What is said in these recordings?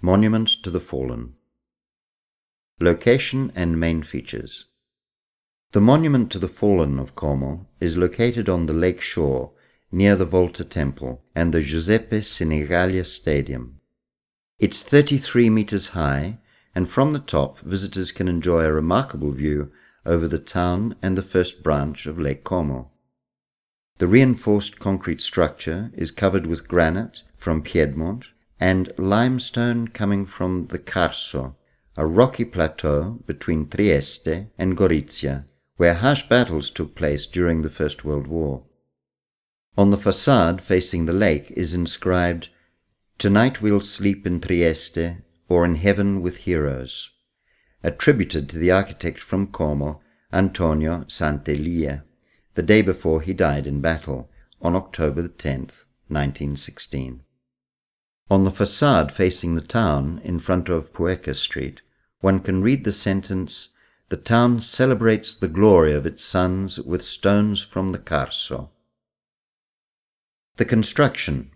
Monument to the Fallen. Location and main features. The Monument to the Fallen of Como is located on the lake shore near the Volta Temple and the Giuseppe Sinigaglia Stadium. It's 33 meters high, and from the top, visitors can enjoy a remarkable view over the town and the first branch of Lake Como. The reinforced concrete structure is covered with granite from Piedmont and limestone coming from the Carso, a rocky plateau between Trieste and Gorizia, where harsh battles took place during the First World War. On the facade facing the lake is inscribed, Tonight we'll sleep in Trieste or in heaven with heroes, attributed to the architect from Como, Antonio Sant'Elia, the day before he died in battle on October 10, 1916. On the facade facing the town in front of Puecher Street, one can read the sentence, The town celebrates the glory of its sons with stones from the Carso. The construction.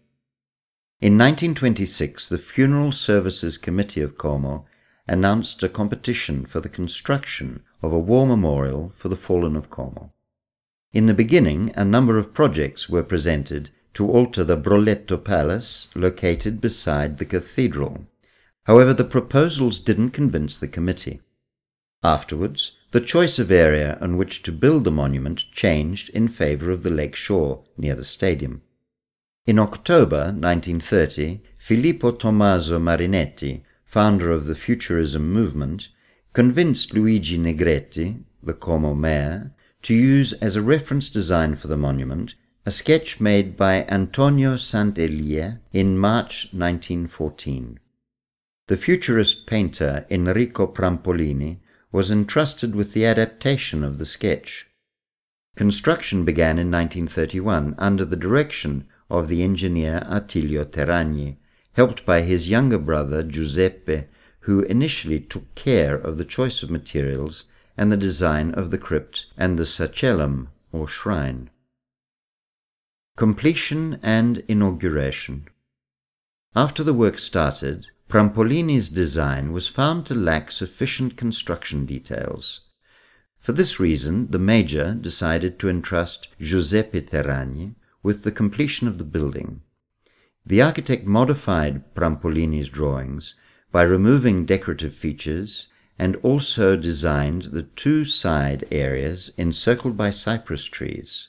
In 1926, the Funeral Services Committee of Como announced a competition for the construction of a war memorial for the fallen of Como. In the beginning, a number of projects were presented to alter the Broletto Palace located beside the cathedral. However, the proposals didn't convince the committee. Afterwards, the choice of area on which to build the monument changed in favor of the lake shore near the stadium. In October 1930, Filippo Tommaso Marinetti, founder of the Futurism movement, convinced Luigi Negretti, the Como mayor, to use as a reference design for the monument a sketch made by Antonio Sant'Elia in March 1914. The futurist painter Enrico Prampolini was entrusted with the adaptation of the sketch. Construction began in 1931 under the direction of the engineer Attilio Terragni, helped by his younger brother Giuseppe, who initially took care of the choice of materials and the design of the crypt and the sacellum, or shrine. Completion and inauguration. After the work started, Prampolini's design was found to lack sufficient construction details. For this reason, the Major decided to entrust Giuseppe Terragni with the completion of the building. The architect modified Prampolini's drawings by removing decorative features and also designed the two side areas encircled by cypress trees.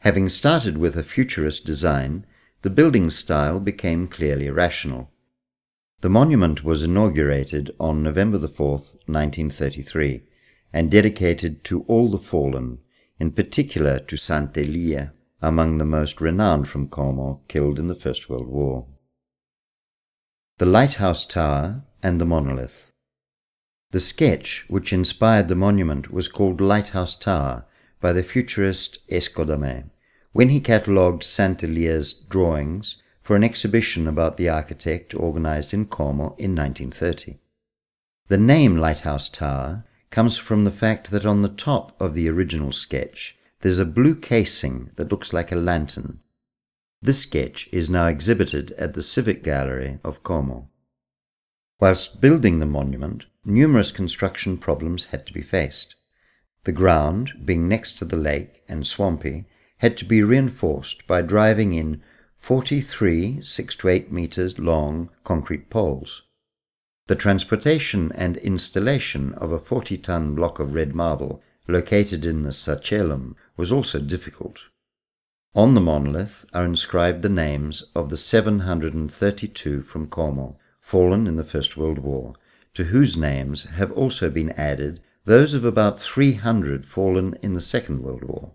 Having started with a futurist design, the building style became clearly rational. The monument was inaugurated on November 4, 1933, and dedicated to all the fallen, in particular to Sant'Elia, among the most renowned from Como killed in the First World War. The Lighthouse Tower and the Monolith. The sketch which inspired the monument was called Lighthouse Tower by the futurist Escodame when he catalogued Sant'Elia's drawings for an exhibition about the architect organized in Como in 1930. The name Lighthouse Tower comes from the fact that on the top of the original sketch there's a blue casing that looks like a lantern. This sketch is now exhibited at the Civic Gallery of Como. Whilst building the monument, numerous construction problems had to be faced. The ground, being next to the lake and swampy, had to be reinforced by driving in 43 6 to 8 meters long concrete poles. The transportation and installation of a 40 ton block of red marble located in the Sacellum was also difficult. On the monolith are inscribed the names of the 732 from Como, fallen in the First World War, to whose names have also been added those of about 300 fallen in the Second World War.